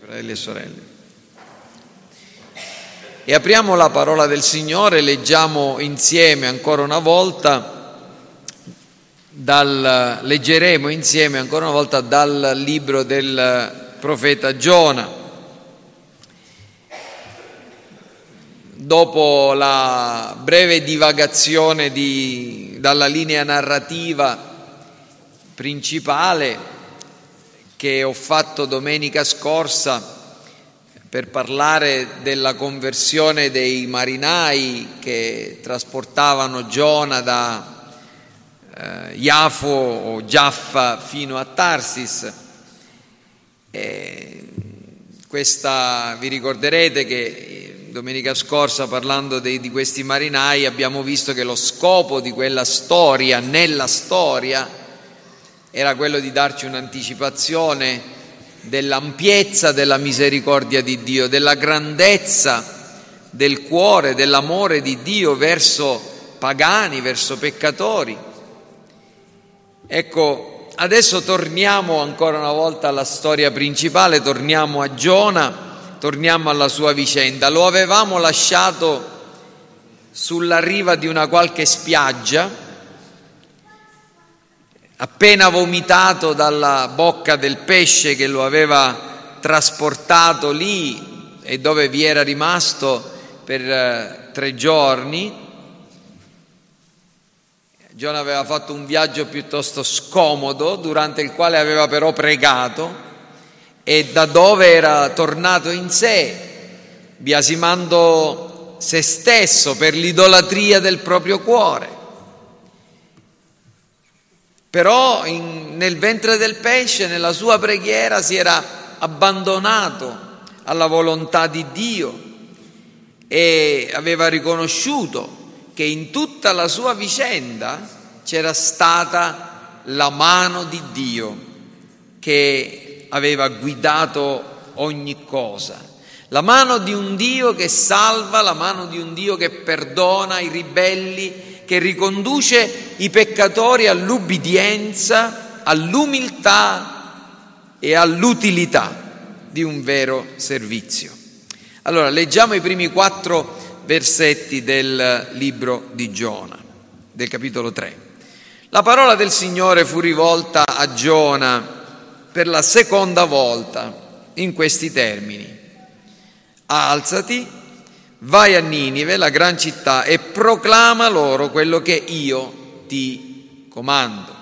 fratelli e sorelle. E apriamo la parola del Signore, leggiamo insieme ancora una volta, dal, leggeremo insieme ancora una volta dal libro del profeta Giona. Dopo la breve divagazione di, dalla linea narrativa principale, che ho fatto domenica scorsa per parlare della conversione dei marinai che trasportavano Giona da eh, Iafo o Giaffa fino a Tarsis. E questa, vi ricorderete che domenica scorsa parlando di, di questi marinai abbiamo visto che lo scopo di quella storia, nella storia, era quello di darci un'anticipazione dell'ampiezza della misericordia di Dio, della grandezza del cuore, dell'amore di Dio verso pagani, verso peccatori. Ecco, adesso torniamo ancora una volta alla storia principale, torniamo a Giona, torniamo alla sua vicenda. Lo avevamo lasciato sulla riva di una qualche spiaggia, appena vomitato dalla bocca del pesce che lo aveva trasportato lì e dove vi era rimasto per eh, tre giorni. Giona aveva fatto un viaggio piuttosto scomodo, durante il quale aveva però pregato e da dove era tornato in sé, biasimando se stesso per l'idolatria del proprio cuore. Però in, nel ventre del pesce, nella sua preghiera, si era abbandonato alla volontà di Dio e aveva riconosciuto che in tutta la sua vicenda c'era stata la mano di Dio che aveva guidato ogni cosa. La mano di un Dio che salva, la mano di un Dio che perdona i ribelli, che riconduce i peccatori all'ubbidienza, all'umiltà e all'utilità di un vero servizio. Allora, leggiamo i primi quattro versetti del libro di Giona, del capitolo 3. La parola del Signore fu rivolta a Giona per la seconda volta in questi termini. Alzati vai a Ninive, la gran città, e proclama loro quello che io ti comando.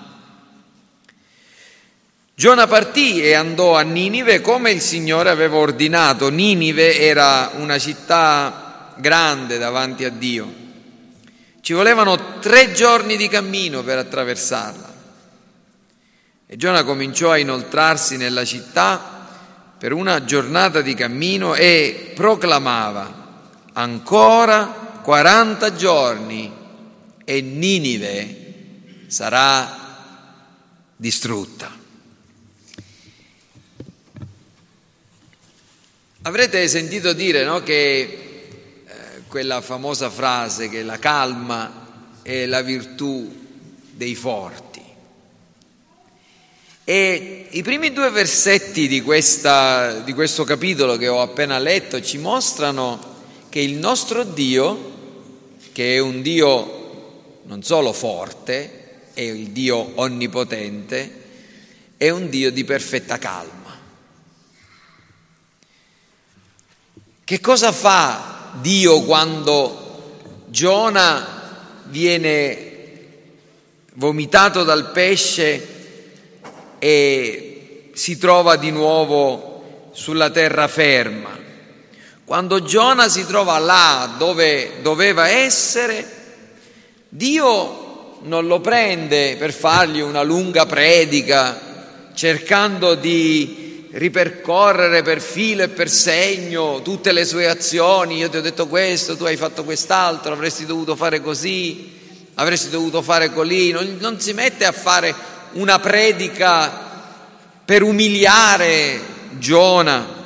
Giona partì e andò a Ninive come il Signore aveva ordinato. Ninive era una città grande davanti a Dio. Ci volevano tre giorni di cammino per attraversarla. E Giona cominciò a inoltrarsi nella città per una giornata di cammino e proclamava ancora 40 giorni e Ninive sarà distrutta. Avrete sentito dire no, che eh, quella famosa frase che la calma è la virtù dei forti. E i primi due versetti di, questa, di questo capitolo che ho appena letto ci mostrano che il nostro Dio, che è un Dio non solo forte, è il Dio onnipotente, è un Dio di perfetta calma. Che cosa fa Dio quando Giona viene vomitato dal pesce e si trova di nuovo sulla terra ferma? Quando Giona si trova là dove doveva essere, Dio non lo prende per fargli una lunga predica, cercando di ripercorrere per filo e per segno tutte le sue azioni. Io ti ho detto questo, tu hai fatto quest'altro, avresti dovuto fare così, avresti dovuto fare così. Non, non si mette a fare una predica per umiliare Giona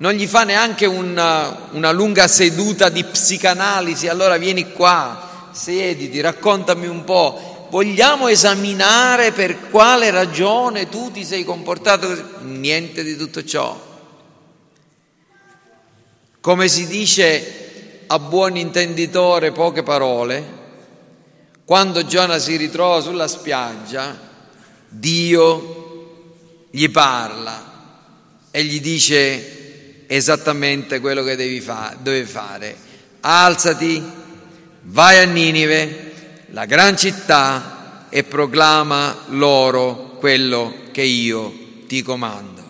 non gli fa neanche una, una lunga seduta di psicanalisi, allora vieni qua, siediti, raccontami un po', vogliamo esaminare per quale ragione tu ti sei comportato così? Niente di tutto ciò. Come si dice a buon intenditore poche parole, quando Giona si ritrova sulla spiaggia, Dio gli parla e gli dice esattamente quello che devi fa- deve fare. Alzati, vai a Ninive, la gran città, e proclama loro quello che io ti comando.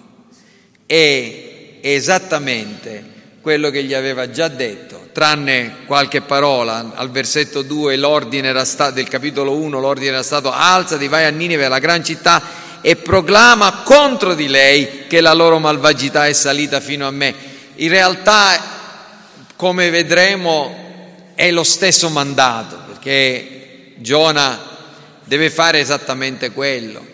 È esattamente quello che gli aveva già detto, tranne qualche parola. Al versetto 2 l'ordine era stato, del capitolo 1 l'ordine era stato alzati, vai a Ninive, la gran città, e proclama contro di lei che la loro malvagità è salita fino a me. In realtà, come vedremo, è lo stesso mandato, perché Giona deve fare esattamente quello.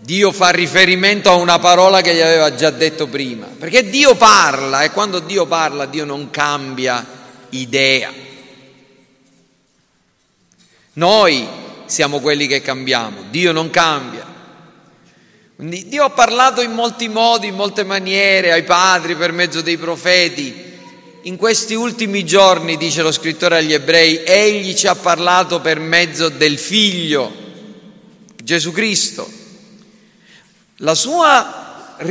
Dio fa riferimento a una parola che gli aveva già detto prima, perché Dio parla e quando Dio parla Dio non cambia idea. Noi siamo quelli che cambiamo, Dio non cambia. Quindi Dio ha parlato in molti modi, in molte maniere ai padri per mezzo dei profeti. In questi ultimi giorni, dice lo scrittore agli ebrei, egli ci ha parlato per mezzo del figlio, Gesù Cristo. La sua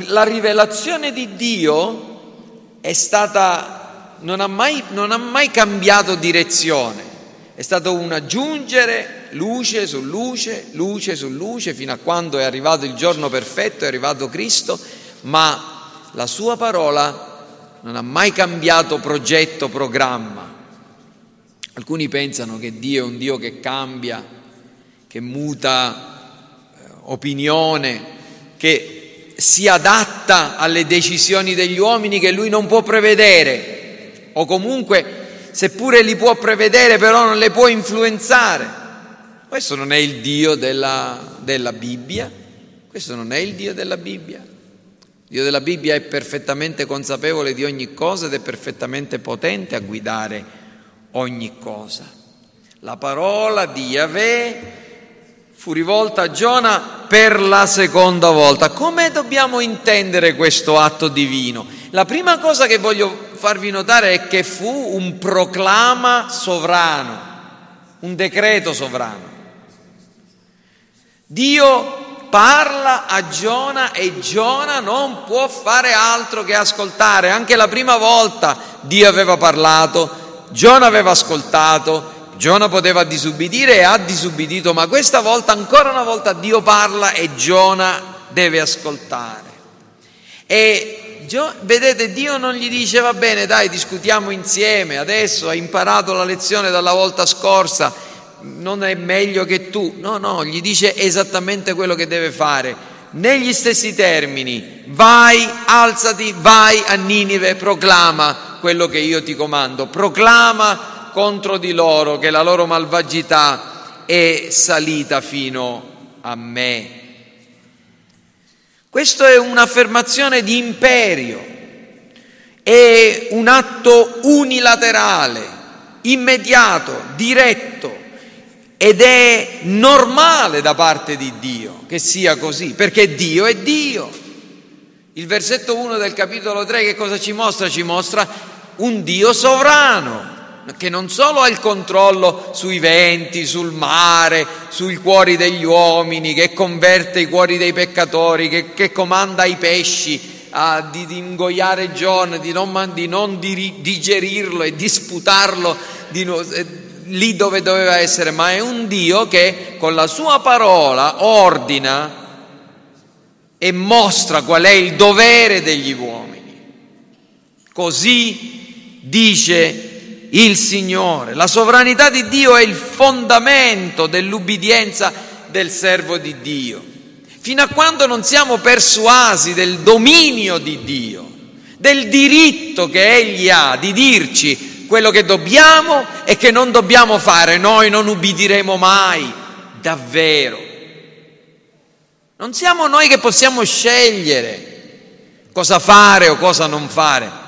la rivelazione di Dio è stata non ha mai, non ha mai cambiato direzione, è stato un aggiungere luce su luce, luce su luce, fino a quando è arrivato il giorno perfetto, è arrivato Cristo, ma la sua parola non ha mai cambiato progetto, programma. Alcuni pensano che Dio è un Dio che cambia, che muta eh, opinione, che si adatta alle decisioni degli uomini che lui non può prevedere o comunque seppure li può prevedere però non le può influenzare. Questo non è il Dio della, della Bibbia, questo non è il Dio della Bibbia. Il Dio della Bibbia è perfettamente consapevole di ogni cosa ed è perfettamente potente a guidare ogni cosa. La parola di Yahweh fu rivolta a Giona per la seconda volta. Come dobbiamo intendere questo atto divino? La prima cosa che voglio farvi notare è che fu un proclama sovrano, un decreto sovrano. Dio parla a Giona e Giona non può fare altro che ascoltare. Anche la prima volta Dio aveva parlato, Giona aveva ascoltato, Giona poteva disubbidire e ha disubbidito, ma questa volta, ancora una volta, Dio parla e Giona deve ascoltare. E vedete, Dio non gli dice va bene, dai, discutiamo insieme, adesso hai imparato la lezione dalla volta scorsa, non è meglio che tu. No, no, gli dice esattamente quello che deve fare. Negli stessi termini, vai, alzati, vai a Ninive, proclama quello che io ti comando, proclama contro di loro che la loro malvagità è salita fino a me. Questo è un'affermazione di imperio, è un atto unilaterale, immediato, diretto ed è normale da parte di Dio che sia così, perché Dio è Dio. Il versetto 1 del capitolo 3 che cosa ci mostra? Ci mostra un Dio sovrano che non solo ha il controllo sui venti, sul mare, sui cuori degli uomini, che converte i cuori dei peccatori, che, che comanda i pesci a, di, di, ingoiare Giona, di non, di non di, digerirlo e disputarlo di, eh, lì dove doveva essere, ma è un Dio che con la sua parola ordina e mostra qual è il dovere degli uomini. Così dice il Signore. La sovranità di Dio è il fondamento dell'ubbidienza del servo di Dio. Fino a quando non siamo persuasi del dominio di Dio, del diritto che Egli ha di dirci quello che dobbiamo e che non dobbiamo fare, noi non ubbidiremo mai, davvero. Non siamo noi che possiamo scegliere cosa fare o cosa non fare.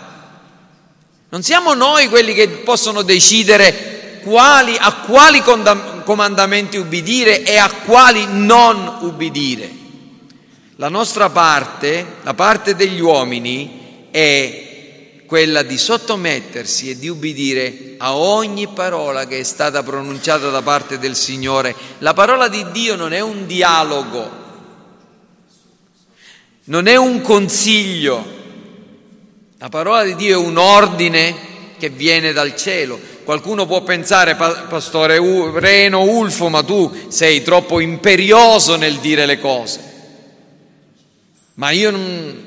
Non siamo noi quelli che possono decidere quali, a quali comandamenti ubbidire e a quali non ubbidire. La nostra parte, la parte degli uomini, è quella di sottomettersi e di ubbidire a ogni parola che è stata pronunciata da parte del Signore. La parola di Dio non è un dialogo, non è un consiglio, la parola di Dio è un ordine che viene dal cielo. Qualcuno può pensare, pastore Reno Ulfo, ma tu sei troppo imperioso nel dire le cose. Ma io non,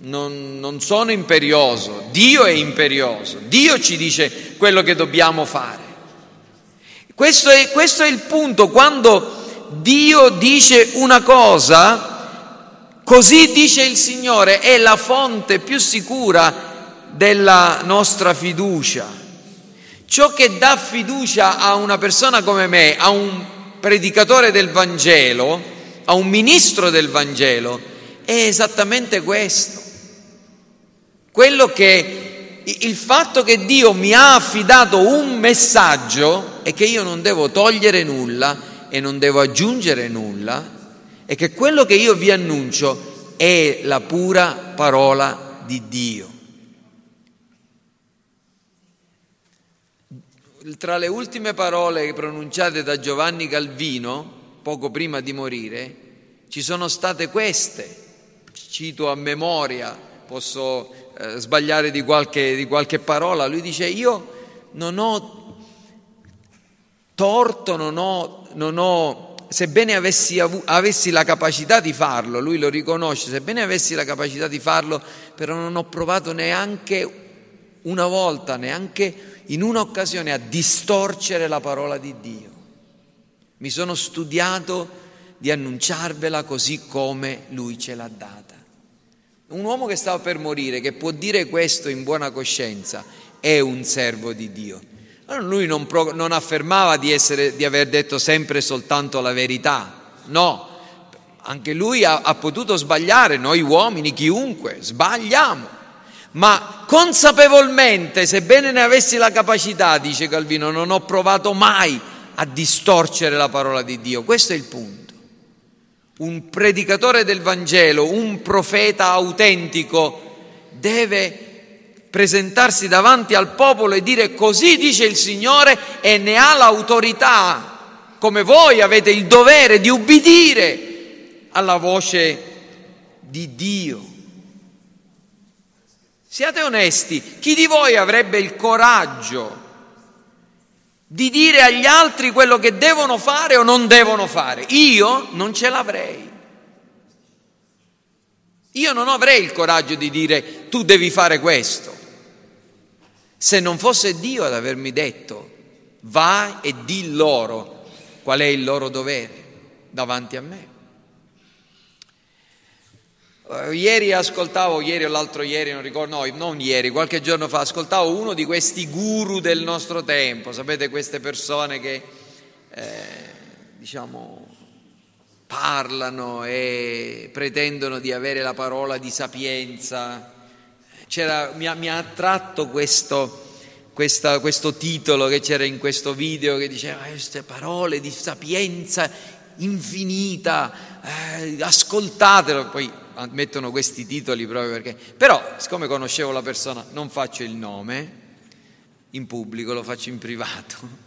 non, non sono imperioso, Dio è imperioso, Dio ci dice quello che dobbiamo fare. Questo è, questo è il punto, quando Dio dice una cosa, così dice il Signore, è la fonte più sicura della nostra fiducia. Ciò che dà fiducia a una persona come me, a un predicatore del Vangelo, a un ministro del Vangelo, è esattamente questo. Quello che il fatto che Dio mi ha affidato un messaggio e che io non devo togliere nulla e non devo aggiungere nulla e che quello che io vi annuncio è la pura parola di Dio. Tra le ultime parole pronunciate da Giovanni Calvino, poco prima di morire, ci sono state queste, cito a memoria, posso eh, sbagliare di qualche, di qualche parola, lui dice io non ho torto, non ho, non ho sebbene avessi, avu, avessi, la capacità di farlo, lui lo riconosce, sebbene avessi la capacità di farlo, però non ho provato neanche una volta, neanche in un'occasione a distorcere la parola di Dio. Mi sono studiato di annunciarvela così come lui ce l'ha data. Un uomo che stava per morire, che può dire questo in buona coscienza, è un servo di Dio. Lui non, pro, non affermava di, essere, di, aver detto sempre soltanto la verità, no, anche lui ha, ha potuto sbagliare, noi uomini, chiunque, sbagliamo, ma consapevolmente, sebbene ne avessi la capacità, dice Calvino, non ho provato mai a distorcere la parola di Dio, questo è il punto. Un predicatore del Vangelo, un profeta autentico, deve presentarsi davanti al popolo e dire così dice il Signore e ne ha l'autorità, come voi avete il dovere di ubbidire alla voce di Dio. Siate onesti, chi di voi avrebbe il coraggio di dire agli altri quello che devono fare o non devono fare. Io non ce l'avrei. Io non avrei il coraggio di dire tu devi fare questo. Se non fosse Dio ad avermi detto vai e di loro qual è il loro dovere davanti a me. Uh, ieri ascoltavo, ieri o l'altro ieri, non ricordo, no, non ieri, qualche giorno fa, ascoltavo uno di questi guru del nostro tempo, sapete queste persone che, eh, diciamo, parlano e pretendono di avere la parola di sapienza. Mi ha, mi, ha, attratto questo, questa, questo titolo che c'era in questo video che diceva queste parole di sapienza infinita, eh, ascoltatelo, poi mettono questi titoli proprio perché... Però, siccome conoscevo la persona, non faccio il nome in pubblico, lo faccio in privato.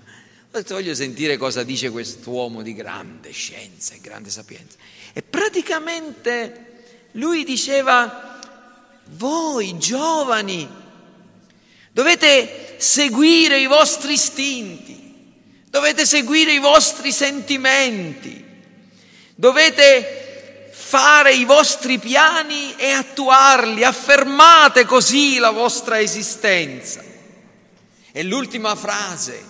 Voglio sentire cosa dice quest'uomo di grande scienza e grande sapienza. E praticamente lui diceva, voi giovani, dovete seguire i vostri istinti, dovete seguire i vostri sentimenti, dovete fare i vostri piani e attuarli, affermate così la vostra esistenza. E l'ultima frase,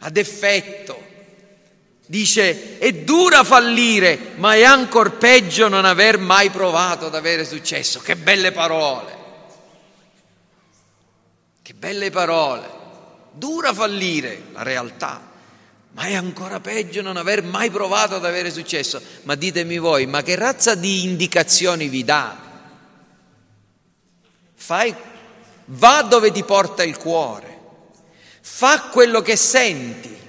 ad effetto, dice, è dura fallire, ma è ancora peggio non aver mai provato ad avere successo. Che belle parole! Che belle parole! Dura fallire, la realtà ma è ancora peggio non aver mai provato ad avere successo. Ma ditemi voi, ma che razza di indicazioni vi dà? Fai, va dove ti porta il cuore, fa quello che senti.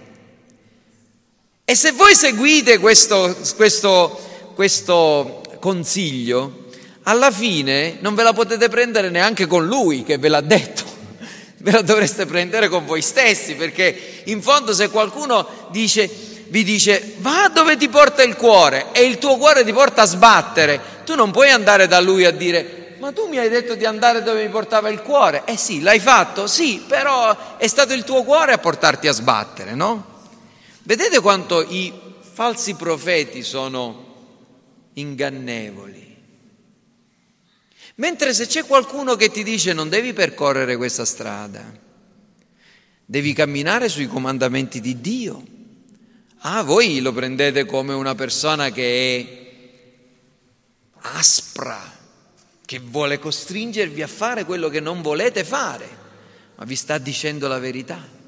E se voi seguite questo, questo, questo consiglio, alla fine non ve la potete prendere neanche con lui che ve l'ha detto, ve la dovreste prendere con voi stessi, perché in fondo se qualcuno dice, vi dice va dove ti porta il cuore e il tuo cuore ti porta a sbattere, tu non puoi andare da lui a dire ma tu mi hai detto di andare dove mi portava il cuore. Eh sì, l'hai fatto? Sì, però è stato il tuo cuore a portarti a sbattere, no? Vedete quanto i falsi profeti sono ingannevoli. Mentre se c'è qualcuno che ti dice non devi percorrere questa strada, devi camminare sui comandamenti di Dio. Ah, voi lo prendete come una persona che è aspra, che vuole costringervi a fare quello che non volete fare, ma vi sta dicendo la verità.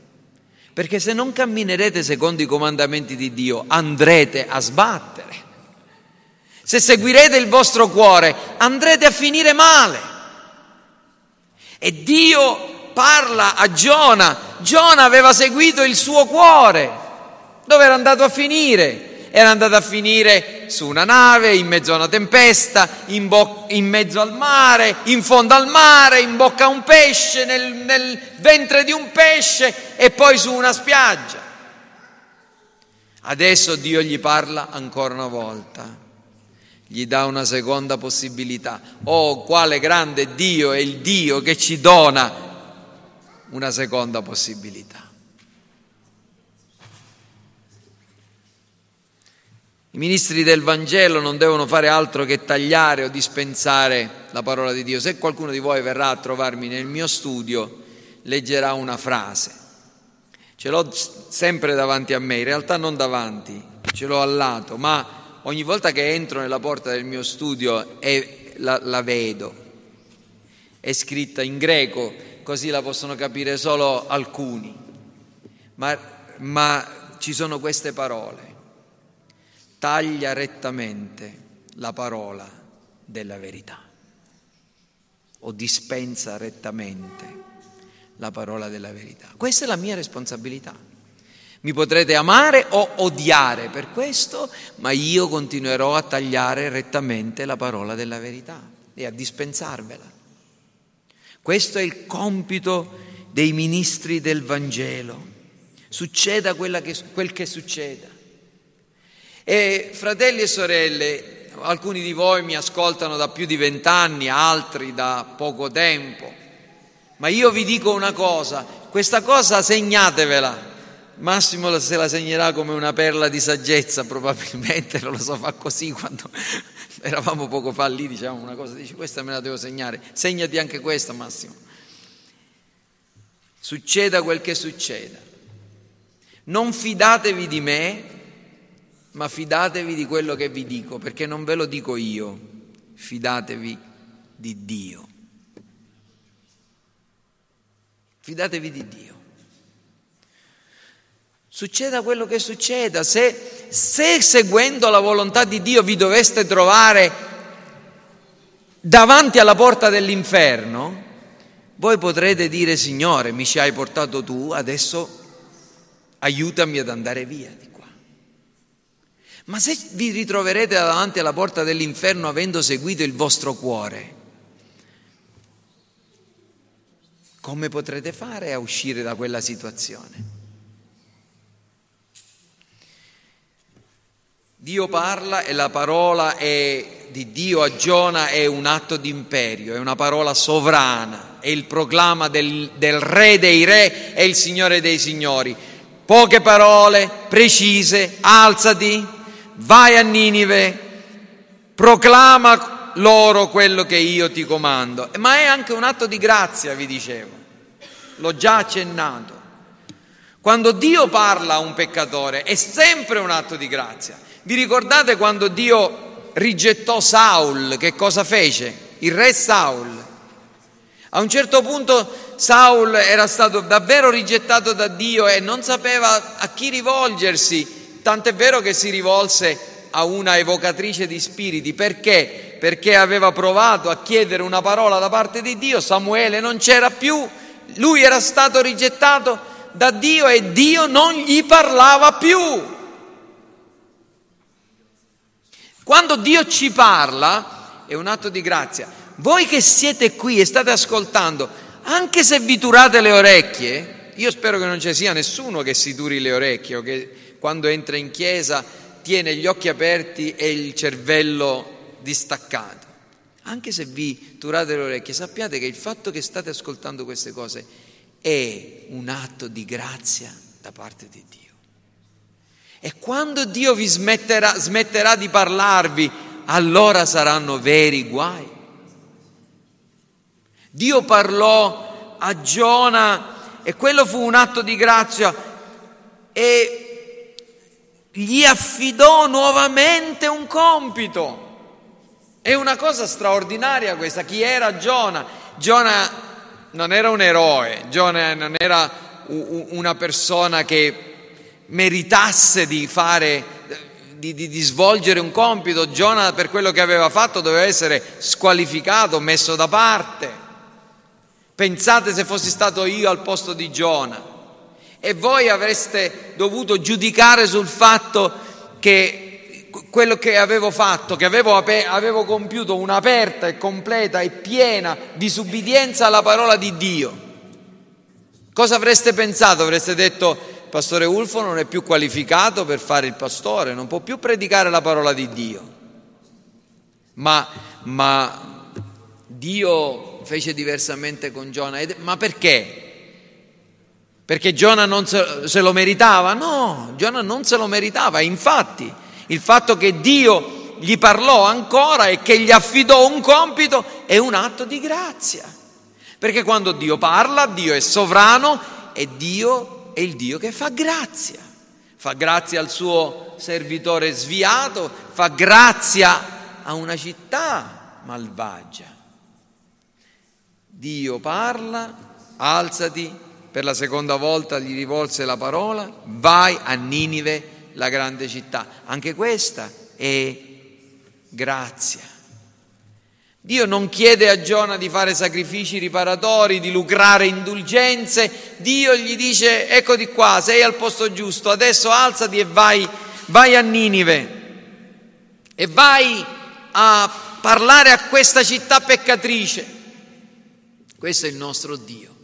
Perché se non camminerete secondo i comandamenti di Dio, andrete a sbattere. Se seguirete il vostro cuore, andrete a finire male. E Dio parla a Giona. Giona aveva seguito il suo cuore. Dove era andato a finire? Era andato a finire su una nave, in mezzo a una tempesta, in, bo- in mezzo al mare, in fondo al mare, in bocca a un pesce, nel, nel ventre di un pesce e poi su una spiaggia. Adesso Dio gli parla ancora una volta gli dà una seconda possibilità. Oh, quale grande Dio è il Dio che ci dona una seconda possibilità. I ministri del Vangelo non devono fare altro che tagliare o dispensare la parola di Dio. Se qualcuno di voi verrà a trovarmi nel mio studio, leggerà una frase. Ce l'ho sempre davanti a me, in realtà non davanti, ce l'ho al lato, ma ogni volta che entro nella porta del mio studio la, la vedo, è scritta in greco, così la possono capire solo alcuni, ma, ma ci sono queste parole. Taglia rettamente la parola della verità o dispensa rettamente la parola della verità. Questa è la mia responsabilità. Mi potrete amare o odiare per questo, ma io continuerò a tagliare rettamente la parola della verità e a dispensarvela. Questo è il compito dei ministri del Vangelo. Succeda che, quel che succeda. E fratelli e sorelle, alcuni di voi mi ascoltano da più di vent'anni, altri da poco tempo, ma io vi dico una cosa, questa cosa segnatevela Massimo se la segnerà come una perla di saggezza, probabilmente non lo so, fa così quando eravamo poco fa lì, diciamo una cosa, dice questa me la devo segnare, segnati anche questa Massimo. Succeda quel che succeda. Non fidatevi di me, ma fidatevi di quello che vi dico, perché non ve lo dico io, fidatevi di Dio. Fidatevi di Dio. Succeda quello che succeda, se, se seguendo la volontà di Dio vi doveste trovare davanti alla porta dell'inferno, voi potrete dire Signore, mi ci hai portato tu, adesso aiutami ad andare via. Ma se vi ritroverete davanti alla porta dell'inferno avendo seguito il vostro cuore, come potrete fare a uscire da quella situazione? Dio parla e la parola è, di Dio a Giona è un atto di imperio, è una parola sovrana, è il proclama del, del Re dei Re e il Signore dei Signori. Poche parole, precise, alzati, vai a Ninive, proclama loro quello che io ti comando. Ma è anche un atto di grazia, vi dicevo, l'ho già accennato. Quando Dio parla a un peccatore è sempre un atto di grazia. Vi ricordate quando Dio rigettò Saul? Che cosa fece? Il re Saul. A un certo punto Saul era stato davvero rigettato da Dio e non sapeva a chi rivolgersi, tant'è vero che si rivolse a una evocatrice di spiriti. Perché? Perché aveva provato a chiedere una parola da parte di Dio, Samuele non c'era più, lui era stato rigettato da Dio e Dio non gli parlava più. Quando Dio ci parla, è un atto di grazia. Voi che siete qui e state ascoltando, anche se vi turate le orecchie, io spero che non ci sia nessuno che si turi le orecchie o che quando entra in chiesa tiene gli occhi aperti e il cervello distaccato. Anche se vi turate le orecchie, sappiate che il fatto che state ascoltando queste cose è un atto di grazia da parte di Dio. E quando Dio vi smetterà, smetterà di parlarvi, allora saranno veri guai. Dio parlò a Giona e quello fu un atto di grazia e gli affidò nuovamente un compito. È una cosa straordinaria questa. Chi era Giona? Giona non era un eroe, Giona non era una persona che meritasse di fare, di, di, di, svolgere un compito. Giona per quello che aveva fatto doveva essere squalificato, messo da parte. Pensate se fossi stato io al posto di Giona e voi avreste dovuto giudicare sul fatto che quello che avevo fatto, che avevo, avevo compiuto un'aperta e completa e piena disubbidienza alla parola di Dio. Cosa avreste pensato? Avreste detto, pastore Ulfo non è più qualificato per fare il pastore, non può più predicare la parola di Dio. Ma, ma Dio fece diversamente con Giona. Ma perché? Perché Giona non se, lo meritava? No, Giona non se lo meritava. Infatti, il fatto che Dio gli parlò ancora e che gli affidò un compito è un atto di grazia. Perché quando Dio parla, Dio è sovrano e Dio è il Dio che fa grazia. Fa grazia al suo servitore sviato, fa grazia a una città malvagia. Dio parla, alzati, per la seconda volta gli rivolse la parola, vai a Ninive, la grande città. Anche questa è grazia. Dio non chiede a Giona di fare sacrifici riparatori, di lucrare indulgenze, Dio gli dice ecco di qua, sei al posto giusto, adesso alzati e vai, vai a Ninive e vai a parlare a questa città peccatrice. Questo è il nostro Dio.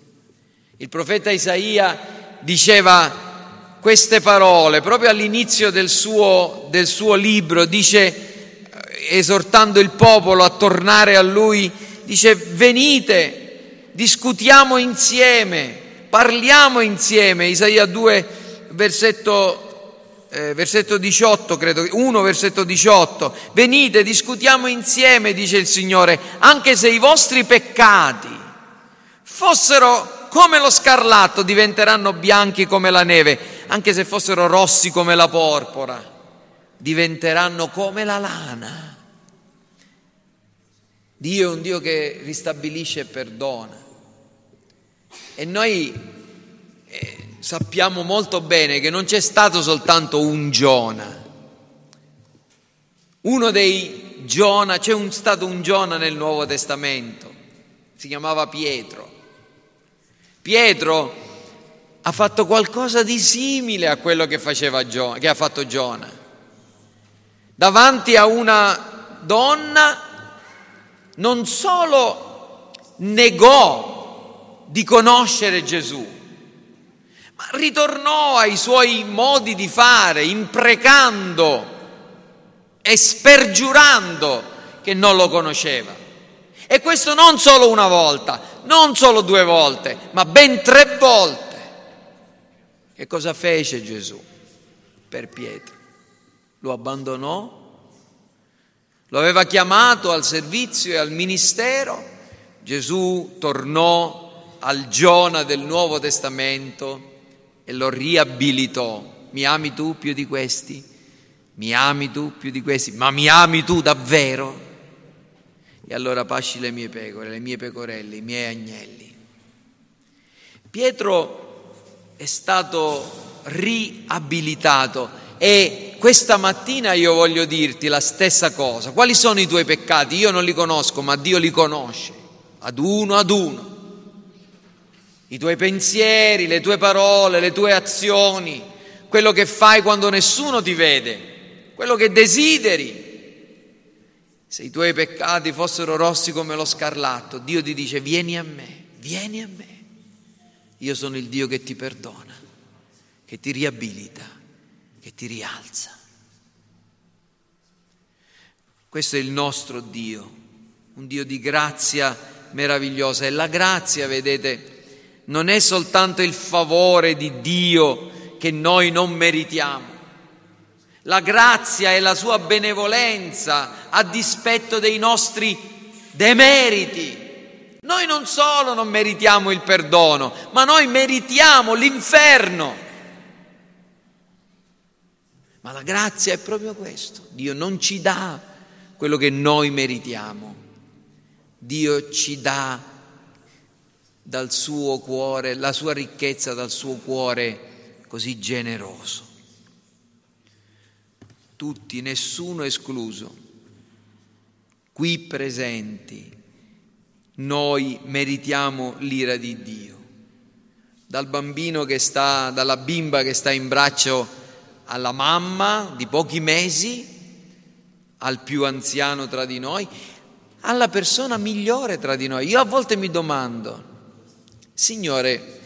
Il profeta Isaia diceva queste parole proprio all'inizio del suo, del suo libro, dice esortando il popolo a tornare a lui, dice venite, discutiamo insieme, parliamo insieme. Isaia 2, versetto, eh, versetto 18, credo, 1 versetto 18. Venite, discutiamo insieme, dice il Signore, anche se i vostri peccati fossero come lo scarlatto, diventeranno bianchi come la neve, anche se fossero rossi come la porpora, diventeranno come la lana. Dio è un Dio che ristabilisce e perdona. E noi eh, sappiamo molto bene che non c'è stato soltanto un Giona. Uno dei Giona, c'è un, stato un Giona nel Nuovo Testamento, si chiamava Pietro. Pietro ha fatto qualcosa di simile a quello che, Giona, che ha fatto Giona. Davanti a una donna non solo negò di conoscere Gesù, ma ritornò ai suoi modi di fare, imprecando e spergiurando che non lo conosceva. E questo non solo una volta, non solo due volte, ma ben tre volte. Che cosa fece Gesù per Pietro? Lo abbandonò lo aveva chiamato al servizio e al ministero, Gesù tornò al Giona del Nuovo Testamento e lo riabilitò. Mi ami tu più di questi? Mi ami tu più di questi? Ma mi ami tu davvero? E allora pasci le mie pecore, le mie pecorelle, i miei agnelli. Pietro è stato riabilitato e questa mattina io voglio dirti la stessa cosa. Quali sono i tuoi peccati? Io non li conosco, ma Dio li conosce, ad uno ad uno. I tuoi pensieri, le tue parole, le tue azioni, quello che fai quando nessuno ti vede, quello che desideri. Se i tuoi peccati fossero rossi come lo scarlatto, Dio ti dice vieni a me, vieni a me. Io sono il Dio che ti perdona, che ti riabilita, che ti rialza. Questo è il nostro Dio, un Dio di grazia meravigliosa. E la grazia, vedete, non è soltanto il favore di Dio che noi non meritiamo. La grazia è la sua benevolenza a dispetto dei nostri demeriti. Noi non solo non meritiamo il perdono, ma noi meritiamo l'inferno. Ma la grazia è proprio questo. Dio non ci dà quello che noi meritiamo. Dio ci dà dal suo cuore, la sua ricchezza dal suo cuore così generoso. Tutti, nessuno escluso, qui presenti, noi meritiamo l'ira di Dio. Dal bambino che sta, dalla bimba che sta in braccio alla mamma di pochi mesi, al più anziano tra di noi, alla persona migliore tra di noi. Io a volte mi domando, Signore,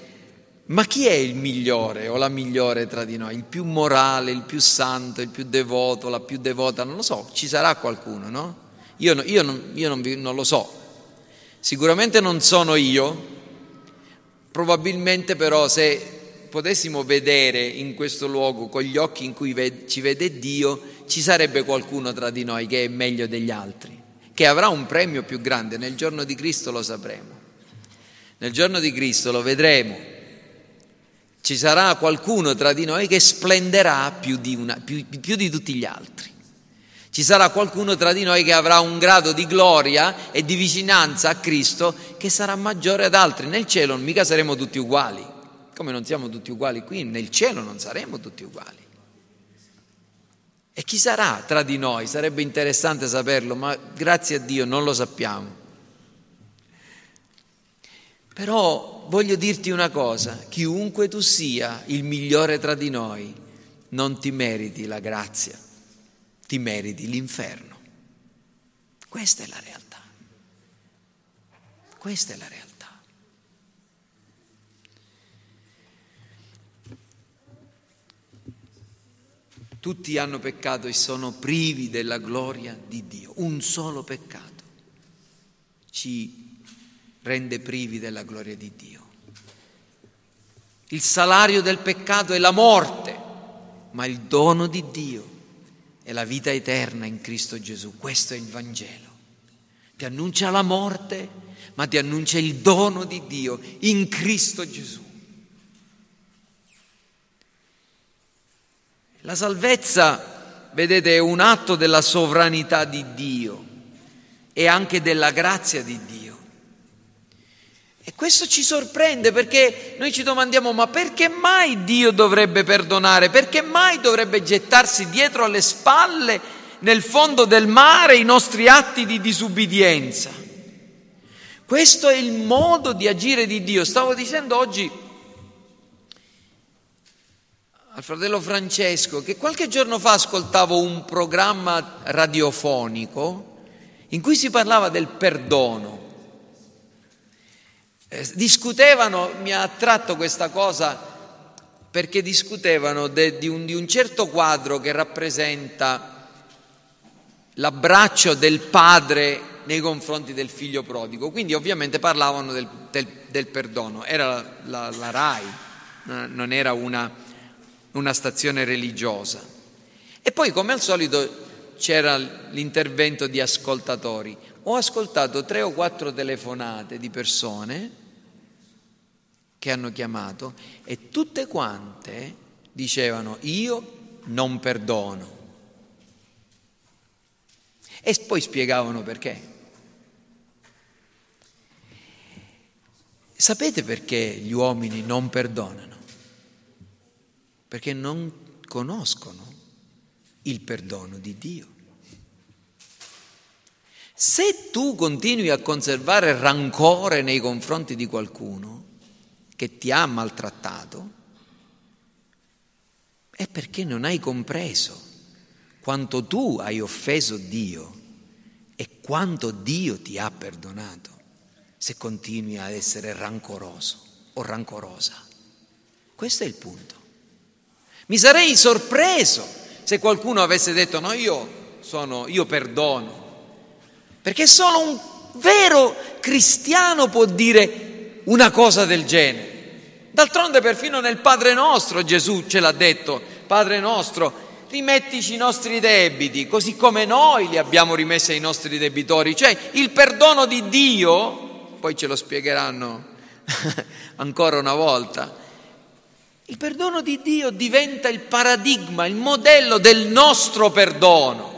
ma chi è il migliore o la migliore tra di noi? Il più morale, il più santo, il più devoto, la più devota? Non lo so, ci sarà qualcuno, no? Io, io, non, io non, non lo so. Sicuramente non sono io, probabilmente però se potessimo vedere in questo luogo con gli occhi in cui ci vede Dio, ci sarebbe qualcuno tra di noi che è meglio degli altri, che avrà un premio più grande. Nel giorno di Cristo lo sapremo. Nel giorno di Cristo lo vedremo. Ci sarà qualcuno tra di noi che splenderà più di, una, più, più di tutti gli altri. Ci sarà qualcuno tra di noi che avrà un grado di gloria e di vicinanza a Cristo che sarà maggiore ad altri. Nel cielo mica saremo tutti uguali. Come non siamo tutti uguali qui, nel cielo non saremo tutti uguali. E chi sarà tra di noi? Sarebbe interessante saperlo, ma grazie a Dio non lo sappiamo. Però voglio dirti una cosa, chiunque tu sia, il migliore tra di noi, non ti meriti la grazia, ti meriti l'inferno. Questa è la realtà. Questa è la realtà. Tutti hanno peccato e sono privi della gloria di Dio. Un solo peccato ci rende privi della gloria di Dio. Il salario del peccato è la morte, ma il dono di Dio è la vita eterna in Cristo Gesù. Questo è il Vangelo. Ti annuncia la morte, ma ti annuncia il dono di Dio in Cristo Gesù. La salvezza, vedete, è un atto della sovranità di Dio e anche della grazia di Dio. E questo ci sorprende perché noi ci domandiamo ma perché mai Dio dovrebbe perdonare? Perché mai dovrebbe gettarsi dietro alle spalle nel fondo del mare i nostri atti di disubbidienza? Questo è il modo di agire di Dio. Stavo dicendo oggi al fratello Francesco che qualche giorno fa ascoltavo un programma radiofonico in cui si parlava del perdono. Eh, discutevano, mi ha attratto questa cosa perché discutevano de, di, un, di un certo quadro che rappresenta l'abbraccio del padre nei confronti del figlio prodigo. Quindi ovviamente parlavano del, del, del perdono. Era la, la, la RAI, non era una una stazione religiosa. E poi, come al solito, c'era l'intervento di ascoltatori. Ho ascoltato tre o quattro telefonate di persone che hanno chiamato e tutte quante dicevano io non perdono. E poi spiegavano perché. Sapete perché gli uomini non perdonano? perché non conoscono il perdono di Dio. Se tu continui a conservare rancore nei confronti di qualcuno che ti ha maltrattato, è perché non hai compreso quanto tu hai offeso Dio è quanto Dio ti ha perdonato se continui ad essere rancoroso o rancorosa. Questo è il punto. Mi sarei sorpreso se qualcuno avesse detto no, io sono, io perdono. Perché solo un vero cristiano può dire una cosa del genere. D'altronde perfino nel Padre nostro Gesù ce l'ha detto, Padre nostro, rimettici i nostri debiti, così come noi li abbiamo rimessi ai nostri debitori. Cioè il perdono di Dio, poi ce lo spiegheranno ancora una volta, il perdono di Dio diventa il paradigma, il modello del nostro perdono.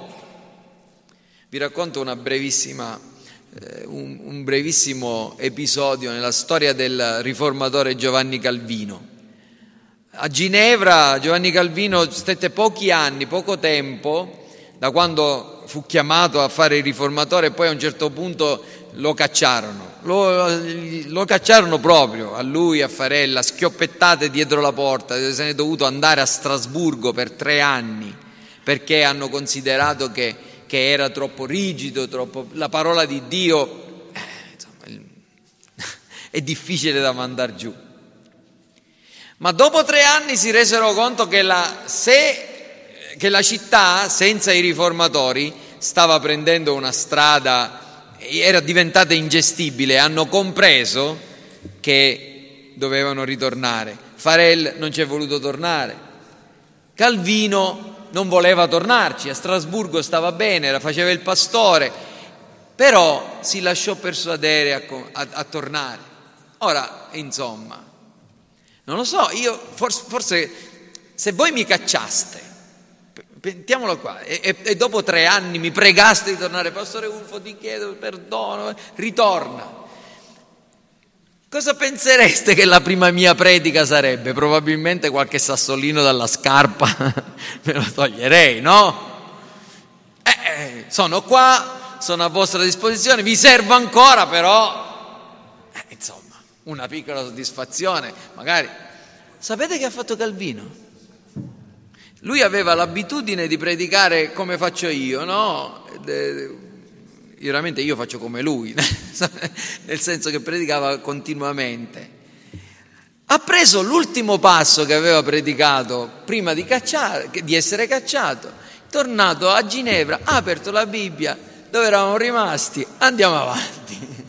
Vi racconto eh, un, un brevissimo episodio nella storia del riformatore Giovanni Calvino. A Ginevra Giovanni Calvino stette pochi anni, poco tempo, da quando fu chiamato a fare il riformatore e poi a un certo punto lo cacciarono. Lo, lo, cacciarono proprio a lui, a Farella, schioppettate dietro la porta, se ne è dovuto andare a Strasburgo per tre anni perché hanno considerato che, che era troppo rigido, troppo, la parola di Dio eh, insomma, è difficile da mandare giù. Ma dopo tre anni si resero conto che la, se, che la città, senza i riformatori, stava prendendo una strada era diventata ingestibile, hanno compreso che dovevano ritornare. Farel non ci è voluto tornare. Calvino non voleva tornarci, a Strasburgo stava bene, faceva il pastore, però si lasciò persuadere a, a, a tornare. Ora, insomma, non lo so, io forse, forse se voi mi cacciaste, Mettiamolo qua. E, e, dopo tre anni mi pregaste di tornare, Pastore Ulfo, ti chiedo perdono, ritorna. Cosa pensereste che la prima mia predica sarebbe? Probabilmente qualche sassolino dalla scarpa me lo toglierei, no? Eh, eh, sono qua, sono a vostra disposizione, vi servo ancora, però, eh, insomma, una piccola soddisfazione, magari. Sapete che ha fatto Calvino? Lui aveva l'abitudine di predicare come faccio io, no? Veramente io faccio come lui, nel senso che predicava continuamente. Ha preso l'ultimo passo che aveva predicato prima di, cacciare, di essere cacciato, tornato a Ginevra, ha aperto la Bibbia, dove eravamo rimasti, andiamo avanti.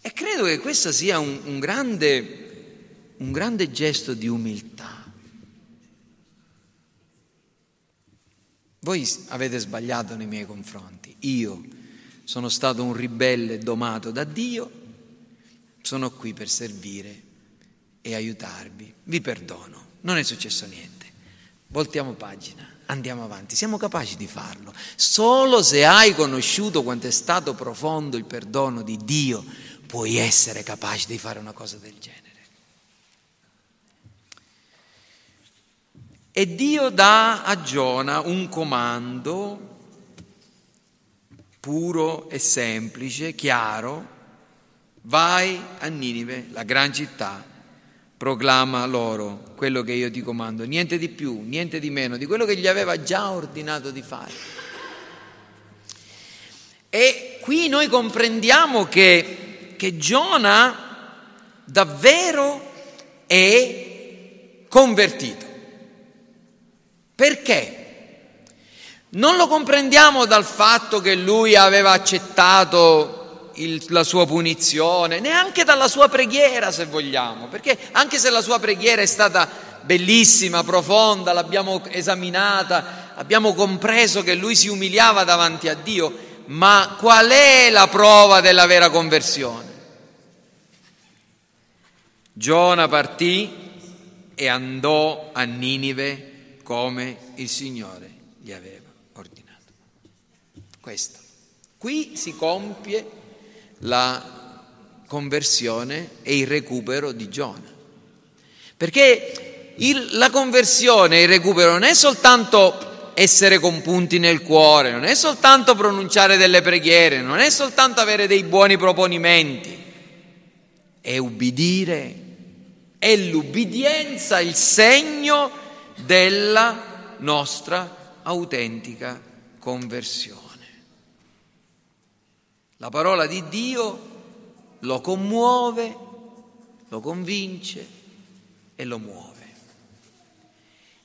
E credo che questo sia un, un, grande, un grande gesto di umiltà. Voi avete sbagliato nei miei confronti. Io sono stato un ribelle domato da Dio, sono qui per servire e aiutarvi. Vi perdono, non è successo niente. Voltiamo pagina, andiamo avanti. Siamo capaci di farlo. Solo se hai conosciuto quanto è stato profondo il perdono di Dio, puoi essere capace di fare una cosa del genere. E Dio dà a Giona un comando puro e semplice, chiaro, vai a Ninive, la gran città, proclama loro quello che io ti comando, niente di più, niente di meno, di quello che gli aveva già ordinato di fare. E qui noi comprendiamo che, che Giona davvero è convertito. Perché? Non lo comprendiamo dal fatto che lui aveva accettato il, la sua punizione, neanche dalla sua preghiera se vogliamo, perché anche se la sua preghiera è stata bellissima, profonda, l'abbiamo esaminata, abbiamo compreso che lui si umiliava davanti a Dio, ma qual è la prova della vera conversione? Giona partì e andò a Ninive come il Signore gli aveva ordinato. Questo. Qui si compie la conversione e il recupero di Giona. Perché il, la conversione e il recupero non è soltanto essere compunti nel cuore, non è soltanto pronunciare delle preghiere, non è soltanto avere dei buoni proponimenti, è ubbidire, è l'ubbidienza il segno della nostra autentica conversione. La parola di Dio lo commuove, lo convince e lo muove.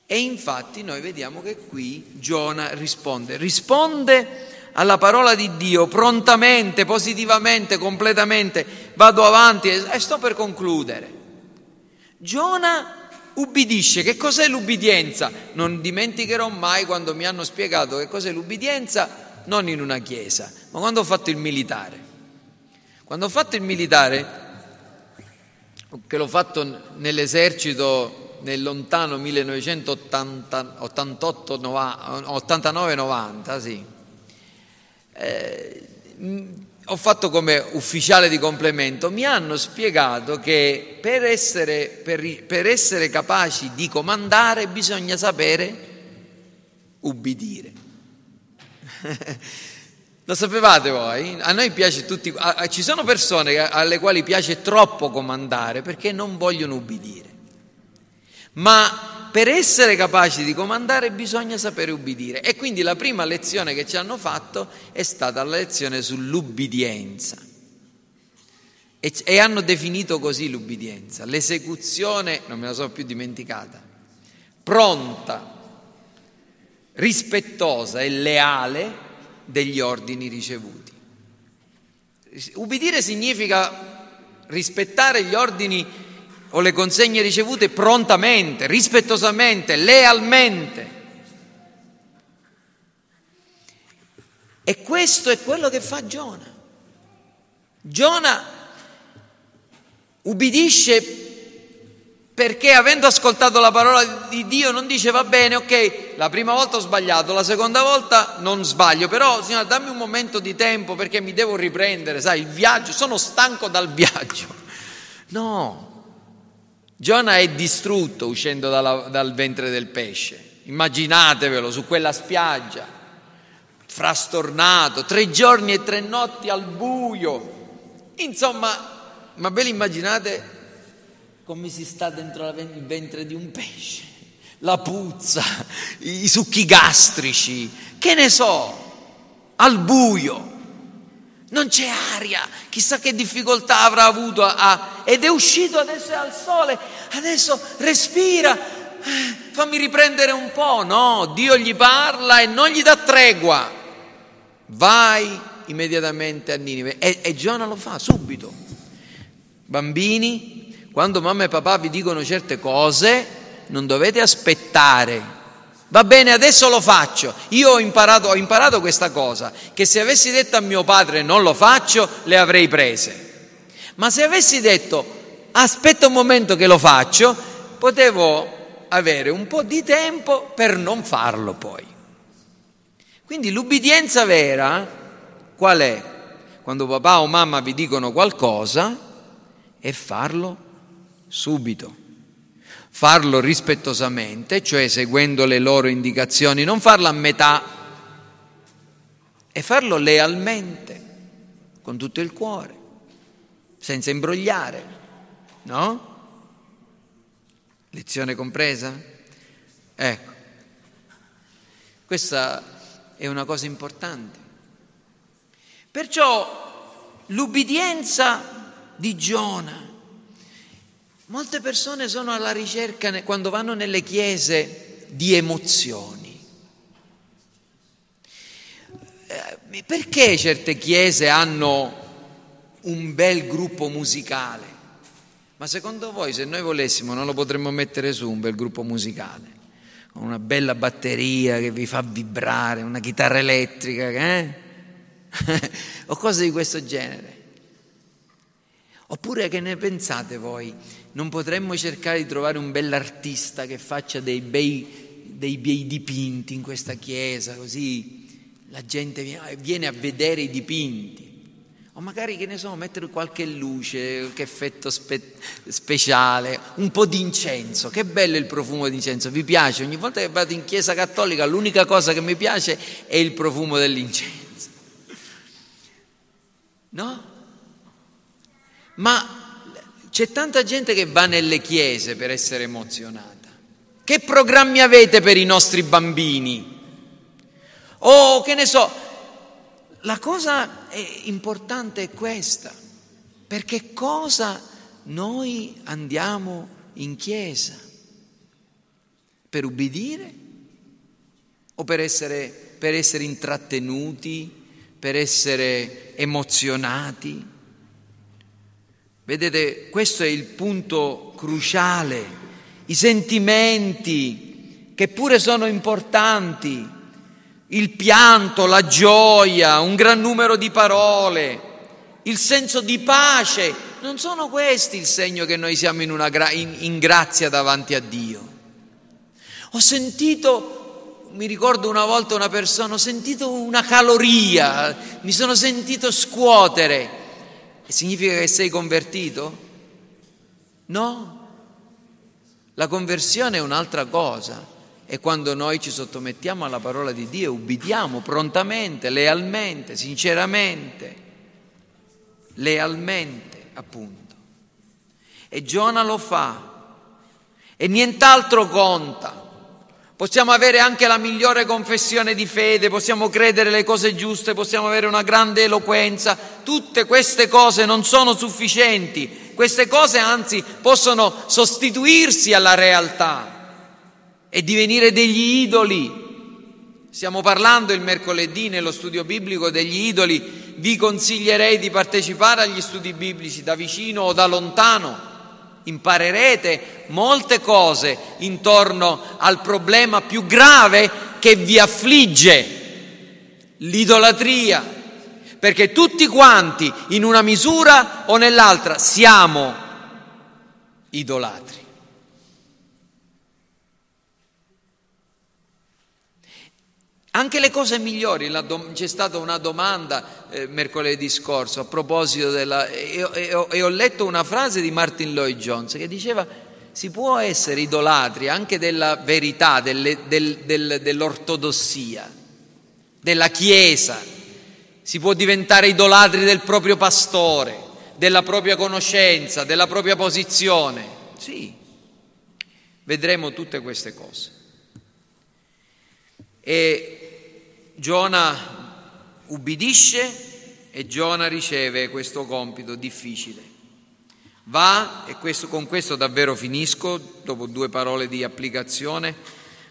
E infatti noi vediamo che qui Giona risponde, risponde alla parola di Dio prontamente, positivamente, completamente, vado avanti e sto per concludere. Giona ubbidisce. Che cos'è l'ubbidienza? Non dimenticherò mai quando mi hanno spiegato che cos'è l'ubbidienza, non in una chiesa, ma quando ho fatto il militare. Quando ho fatto il militare, che l'ho fatto nell'esercito nel lontano 1989-90, sì, eh, ho fatto come ufficiale di complemento, mi hanno spiegato che per essere, per, per essere capaci di comandare bisogna sapere ubbidire. Lo sapevate voi? A noi piace tutti, ci sono persone alle quali piace troppo comandare perché non vogliono ubbidire. Ma per essere capaci di comandare bisogna sapere ubbidire. E quindi la prima lezione che ci hanno fatto è stata la lezione sull'ubbidienza. E, e hanno definito così l'ubbidienza, l'esecuzione, non me la sono più dimenticata, pronta, rispettosa e leale degli ordini ricevuti. Ubbidire significa rispettare gli ordini ricevuti o le consegne ricevute prontamente, rispettosamente, lealmente. E questo è quello che fa Giona. Giona ubbidisce perché avendo ascoltato la parola di Dio non dice va bene, ok, la prima volta ho sbagliato, la seconda volta non sbaglio, però signora dammi un momento di tempo perché mi devo riprendere, sai, il viaggio, sono stanco dal viaggio. No, Giona è distrutto uscendo dalla, dal ventre del pesce. Immaginatevelo su quella spiaggia, frastornato, tre giorni e tre notti al buio. Insomma, ma ve l'immaginate come si sta dentro il ventre di un pesce? La puzza, i succhi gastrici, che ne so, al buio non c'è aria, chissà che difficoltà avrà avuto a, ed è uscito adesso è al sole, adesso respira, eh, fammi riprendere un po', no, Dio gli parla e non gli dà tregua, vai immediatamente a Ninive e, e Giona lo fa subito. Bambini, quando mamma e papà vi dicono certe cose, non dovete aspettare Va bene, adesso lo faccio. Io ho imparato, ho imparato questa cosa, che se avessi detto a mio padre non lo faccio, le avrei prese. Ma se avessi detto aspetta un momento che lo faccio, potevo avere un po' di tempo per non farlo poi. Quindi l'ubbidienza vera qual è? Quando papà o mamma vi dicono qualcosa, è farlo subito farlo rispettosamente, cioè seguendo le loro indicazioni, non farlo a metà e farlo lealmente, con tutto il cuore, senza imbrogliare, no? Lezione compresa? Ecco, questa è una cosa importante. Perciò l'ubbidienza di Giona Molte persone sono alla ricerca, quando vanno nelle chiese, di emozioni. Eh, perché certe chiese hanno un bel gruppo musicale? Ma secondo voi se noi volessimo non lo potremmo mettere su un bel gruppo musicale? Una bella batteria che vi fa vibrare, una chitarra elettrica, eh? o cose di questo genere. Oppure che ne pensate voi? Non potremmo cercare di trovare un bell'artista che faccia dei bei, dei bei dipinti in questa chiesa, così la gente viene a vedere i dipinti. O magari, che ne so, mettere qualche luce, qualche effetto spe- speciale, un po' di incenso. Che bello il profumo di incenso, vi piace? Ogni volta che vado in chiesa cattolica l'unica cosa che mi piace è il profumo dell'incenso. No? Ma c'è tanta gente che va nelle chiese per essere emozionata. Che programmi avete per i nostri bambini? O che ne so, la cosa importante è questa, perché cosa noi andiamo in chiesa? Per ubbidire o per essere, per essere intrattenuti, per essere emozionati? Vedete, questo è il punto cruciale, i sentimenti che pure sono importanti, il pianto, la gioia, un gran numero di parole, il senso di pace, non sono questi il segno che noi siamo in, gra- in, in grazia davanti a Dio. Ho sentito, mi ricordo una volta una persona, ho sentito una caloria, mi sono sentito scuotere. Significa che sei convertito? No. La conversione è un'altra cosa. È quando noi ci sottomettiamo alla parola di Dio ubbidiamo prontamente, lealmente, sinceramente lealmente, appunto. E Giona lo fa e nient'altro conta. Possiamo avere anche la migliore confessione di fede, possiamo credere le cose giuste, possiamo avere una grande eloquenza, tutte queste cose non sono sufficienti, queste cose anzi possono sostituirsi alla realtà e divenire degli idoli. Stiamo parlando il mercoledì nello studio biblico degli idoli vi consiglierei di partecipare agli studi biblici da vicino o da lontano. Imparerete molte cose intorno al problema più grave che vi affligge, l'idolatria. Perché tutti quanti, in una misura o nell'altra, siamo idolatri. Anche le cose migliori, c'è stata una domanda eh, mercoledì scorso a proposito della... E, e, e, ho letto una frase di Martin Lloyd Jones che diceva si può essere idolatri anche della verità, delle, del, del, dell'ortodossia, della Chiesa, si può diventare idolatri del proprio pastore, della propria conoscenza, della propria posizione. Sì, vedremo tutte queste cose. E Giona ubbidisce e Giona riceve questo compito difficile. Va, e questo, con questo davvero finisco, dopo due parole di applicazione,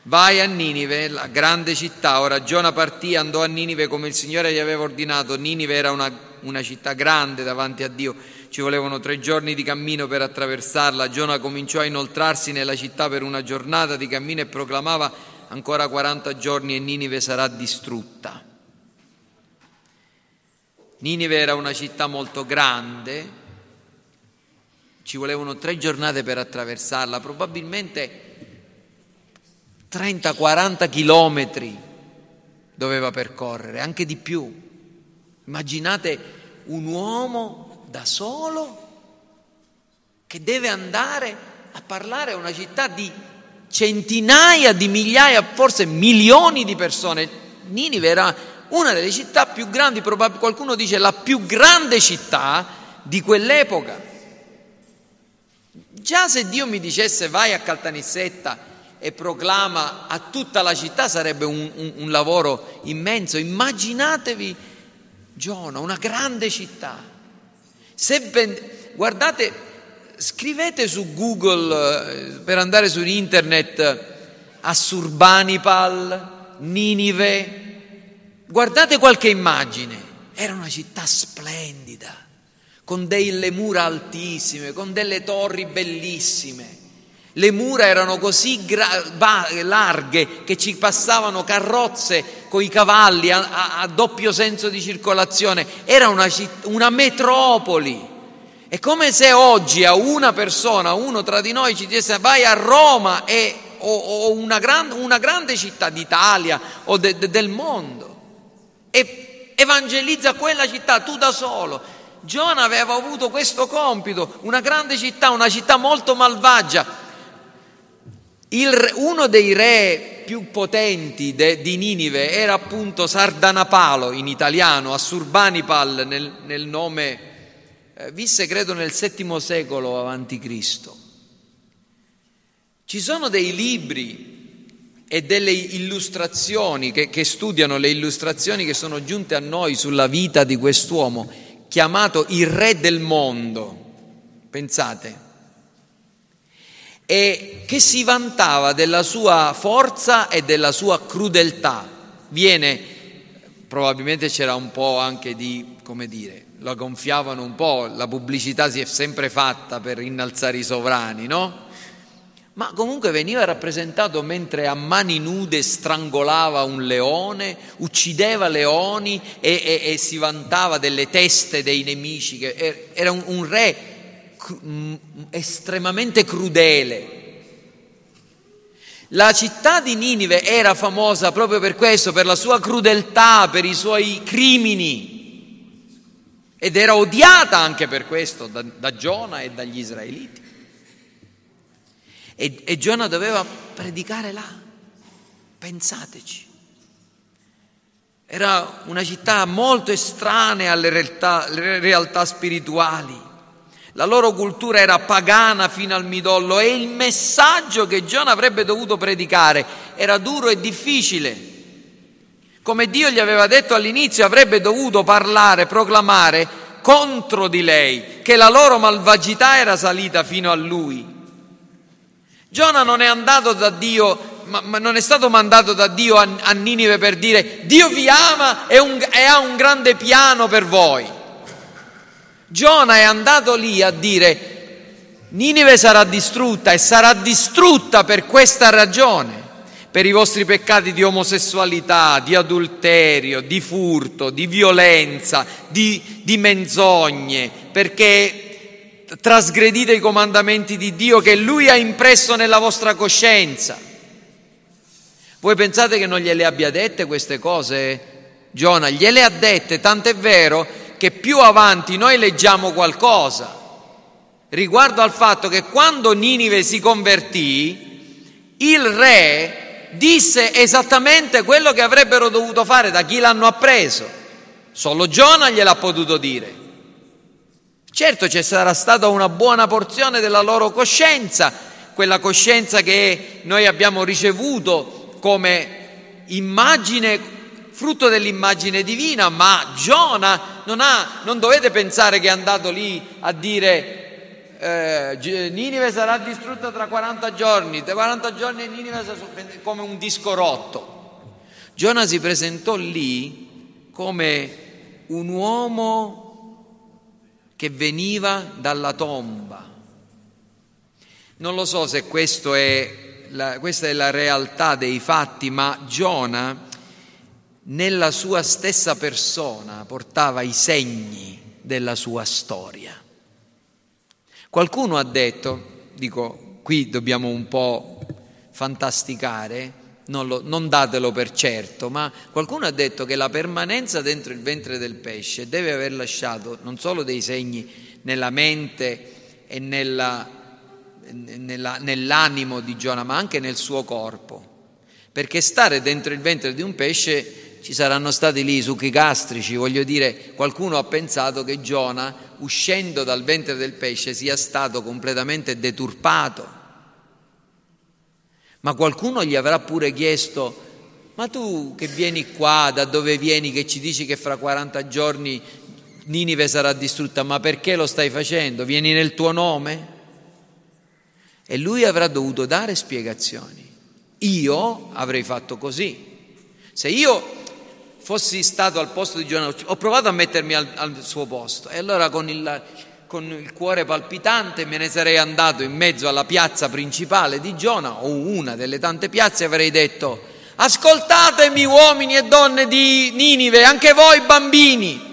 vai a Ninive, la grande città. Ora Giona partì, andò a Ninive come il Signore gli aveva ordinato. Ninive era una, una città grande davanti a Dio, ci volevano tre giorni di cammino per attraversarla. Giona cominciò a inoltrarsi nella città per una giornata di cammino e proclamava ancora 40 giorni e Ninive sarà distrutta. Ninive era una città molto grande, ci volevano tre giornate per attraversarla, probabilmente 30-40 chilometri doveva percorrere, anche di più. Immaginate un uomo da solo che deve andare a parlare a una città di centinaia di migliaia, forse milioni di persone. Ninive era una delle città più grandi, qualcuno dice la più grande città di quell'epoca. Già se Dio mi dicesse vai a Caltanissetta e proclama a tutta la città sarebbe un, un, un lavoro immenso. Immaginatevi Giona, una grande città. Se, guardate, scrivete su Google, eh, per andare su internet, Assurbanipal, Ninive, guardate qualche immagine. Era una città splendida, con delle mura altissime, con delle torri bellissime. Le mura erano così gra- larghe che ci passavano carrozze con i cavalli a, a, a doppio senso di circolazione. Era una, citt- una metropoli. È come se oggi a una persona, uno tra di noi ci disse vai a Roma e, o, o una, gran, una, grande città d'Italia o de, de, del mondo e evangelizza quella città tu da solo. Giona aveva avuto questo compito, una grande città, una città molto malvagia. Il, uno dei re più potenti de, di Ninive era appunto Sardanapalo in italiano, Assurbanipal nel, nel nome visse credo nel VII secolo Cristo. Ci sono dei libri e delle illustrazioni, che, che studiano le illustrazioni che sono giunte a noi sulla vita di quest'uomo, chiamato il re del mondo. Pensate e che si vantava della sua forza e della sua crudeltà. Viene, probabilmente c'era un po' anche di, come dire, la gonfiavano un po', la pubblicità si è sempre fatta per innalzare i sovrani, no? Ma comunque veniva rappresentato mentre a mani nude strangolava un leone, uccideva leoni e, e, e si vantava delle teste dei nemici. Era un, un re Mm, estremamente crudele. La città di Ninive era famosa proprio per questo, per la sua crudeltà, per i suoi crimini ed era odiata anche per questo da, da Giona e dagli israeliti. E, e Giona doveva predicare là, pensateci. Era una città molto estranea alle realtà, alle realtà spirituali. La loro cultura era pagana fino al midollo e il messaggio che Giona avrebbe dovuto predicare era duro e difficile. Come Dio gli aveva detto all'inizio, avrebbe dovuto parlare, proclamare contro di lei, che la loro malvagità era salita fino a lui. Giona non è andato da Dio, ma, ma non è stato mandato da Dio a, a Ninive per dire Dio vi ama e, un, e ha un grande piano per voi. Giona è andato lì a dire Ninive sarà distrutta e sarà distrutta per questa ragione, per i vostri peccati di omosessualità, di adulterio, di furto, di violenza, di, di menzogne, perché trasgredite i comandamenti di Dio che Lui ha impresso nella vostra coscienza. Voi pensate che non gliele abbia dette queste cose? Giona gliele ha dette, tant'è vero che più avanti noi leggiamo qualcosa riguardo al fatto che quando Ninive si convertì, il re disse esattamente quello che avrebbero dovuto fare da chi l'hanno appreso. Solo Giona gliel'ha potuto dire. Certo ci sarà stata una buona porzione della loro coscienza, quella coscienza che noi abbiamo ricevuto come immagine frutto dell'immagine divina, ma Giona non, ha, non dovete pensare che è andato lì a dire eh, Ninive sarà distrutta tra 40 giorni, tra 40 giorni Ninive sarà come un disco rotto. Giona si presentò lì come un uomo che veniva dalla tomba. Non lo so se è la, questa è la realtà dei fatti, ma Giona nella sua stessa persona portava i segni della sua storia. Qualcuno ha detto, dico, qui dobbiamo un po' fantasticare, non, lo, non, datelo per certo, ma qualcuno ha detto che la permanenza dentro il ventre del pesce deve aver lasciato non solo dei segni nella mente e nella, nella, nell'animo di Giona, ma anche nel suo corpo. Perché stare dentro il ventre di un pesce ci saranno stati lì i succhi gastrici, voglio dire, qualcuno ha pensato che Giona, uscendo dal ventre del pesce, sia stato completamente deturpato. Ma qualcuno gli avrà pure chiesto, ma tu che vieni qua, da dove vieni, che ci dici che fra 40 giorni Ninive sarà distrutta, ma perché lo stai facendo? Vieni nel tuo nome? E lui avrà dovuto dare spiegazioni. Io avrei fatto così. Se io fossi stato al posto di Giona, ho provato a mettermi al, al suo posto e allora con il, con il, cuore palpitante me ne sarei andato in mezzo alla piazza principale di Giona o una delle tante piazze e avrei detto ascoltatemi uomini e donne di Ninive, anche voi bambini.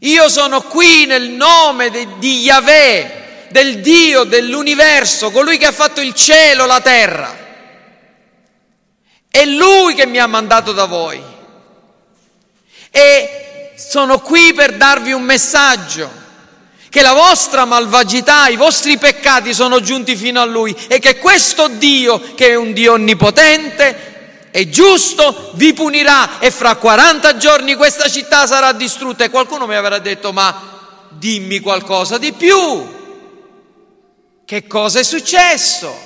Io sono qui nel nome de, di Yahweh, del Dio dell'universo, colui che ha fatto il cielo, la terra. È Lui che mi ha mandato da voi. E sono qui per darvi un messaggio, che la vostra malvagità, i vostri peccati sono giunti fino a Lui e che questo Dio, che è un Dio onnipotente, è giusto, vi punirà e fra 40 giorni questa città sarà distrutta. E qualcuno mi avrà detto, ma dimmi qualcosa di più. Che cosa è successo?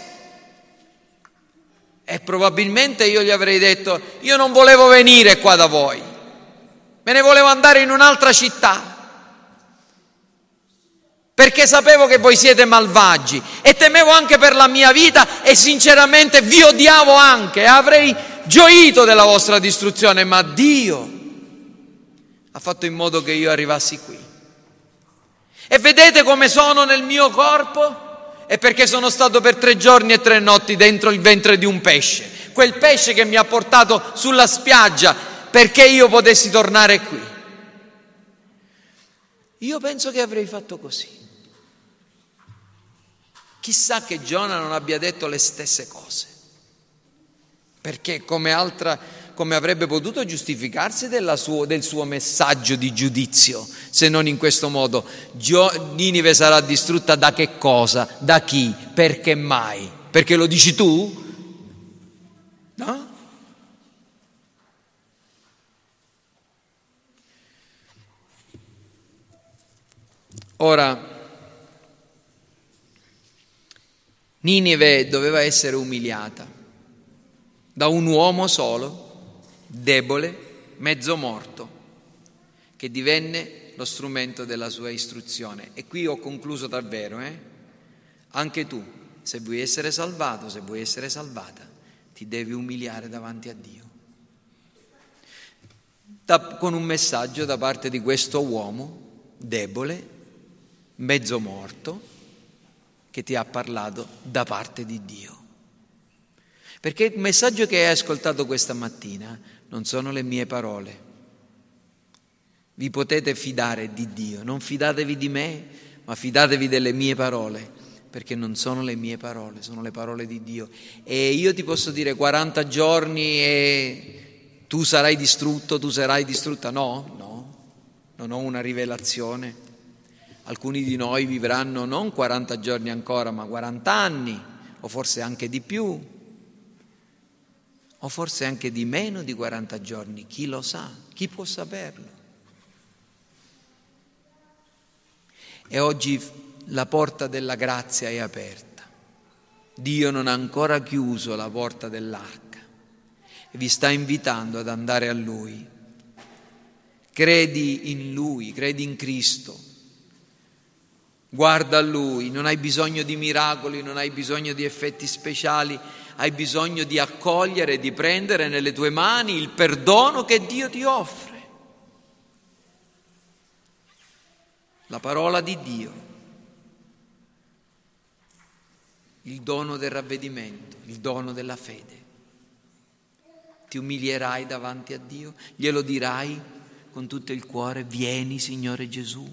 E probabilmente io gli avrei detto, io non volevo venire qua da voi, me ne volevo andare in un'altra città perché sapevo che voi siete malvagi e temevo anche per la mia vita e sinceramente vi odiavo anche, avrei gioito della vostra distruzione, ma Dio ha fatto in modo che io arrivassi qui. E vedete come sono nel mio corpo? È perché sono stato per tre giorni e tre notti dentro il ventre di un pesce, quel pesce che mi ha portato sulla spiaggia perché io potessi tornare qui. Io penso che avrei fatto così. Chissà che Giona non abbia detto le stesse cose, perché come, altra, come avrebbe potuto giustificarsi suo, del suo messaggio di giudizio, se non in questo modo, Ninive sarà distrutta da che cosa? Da chi? Perché mai? Perché lo dici tu? No? Ora, Ninive doveva essere umiliata da un uomo solo, debole, mezzo morto, che divenne lo strumento della sua istruzione. E qui ho concluso davvero, eh? Anche tu, se vuoi essere salvato, se vuoi essere salvata, ti devi umiliare davanti a Dio. Da, con un messaggio da parte di questo uomo debole, mezzo morto, che ti ha parlato da parte di Dio. Perché il messaggio che hai ascoltato questa mattina non sono le mie parole. Vi potete fidare di Dio, non fidatevi di me, ma fidatevi delle mie parole, perché non sono le mie parole, sono le parole di Dio. E io ti posso dire 40 giorni e tu sarai distrutto, tu sarai distrutta. No, no, non ho una rivelazione. Alcuni di noi vivranno non 40 giorni ancora, ma 40 anni, o forse anche di più, o forse anche di meno di 40 giorni, chi lo sa, chi può saperlo. E oggi la porta della grazia è aperta. Dio non ha ancora chiuso la porta dell'arca e vi sta invitando ad andare a Lui. Credi in Lui, credi in Cristo Guarda a Lui, non hai bisogno di miracoli, non hai bisogno di effetti speciali, hai bisogno di accogliere, di prendere nelle tue mani il perdono che Dio ti offre. La parola di Dio, il dono del ravvedimento, il dono della fede. Ti umilierai davanti a Dio, glielo dirai con tutto il cuore, vieni Signore Gesù,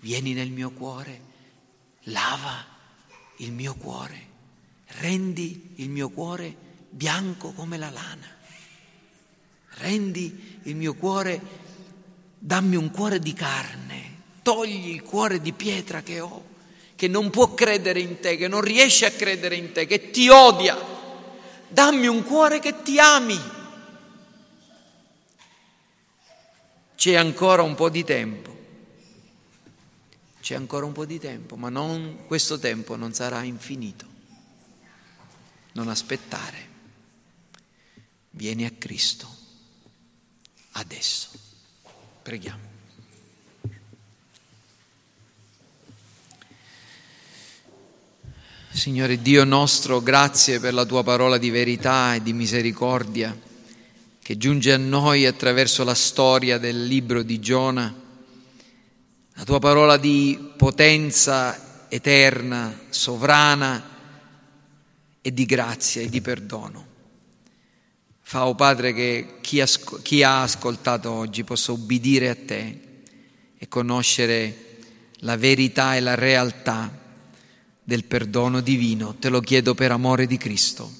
vieni nel mio cuore lava il mio cuore, rendi il mio cuore bianco come la lana, rendi il mio cuore, dammi un cuore di carne, togli il cuore di pietra che ho, che non può credere in te, che non riesce a credere in te, che ti odia, dammi un cuore che ti ami. C'è ancora un po' di tempo c'è ancora un po' di tempo, ma non, questo tempo non sarà infinito. Non aspettare. Vieni a Cristo adesso. Preghiamo. Signore Dio nostro, grazie per la tua parola di verità e di misericordia che giunge a noi attraverso la storia del libro di Giona la tua parola di potenza eterna, sovrana e di grazia e di perdono. Fa, oh Padre, che chi, asco- chi ha ascoltato oggi possa ubbidire a te e conoscere la verità e la realtà del perdono divino. Te lo chiedo per amore di Cristo.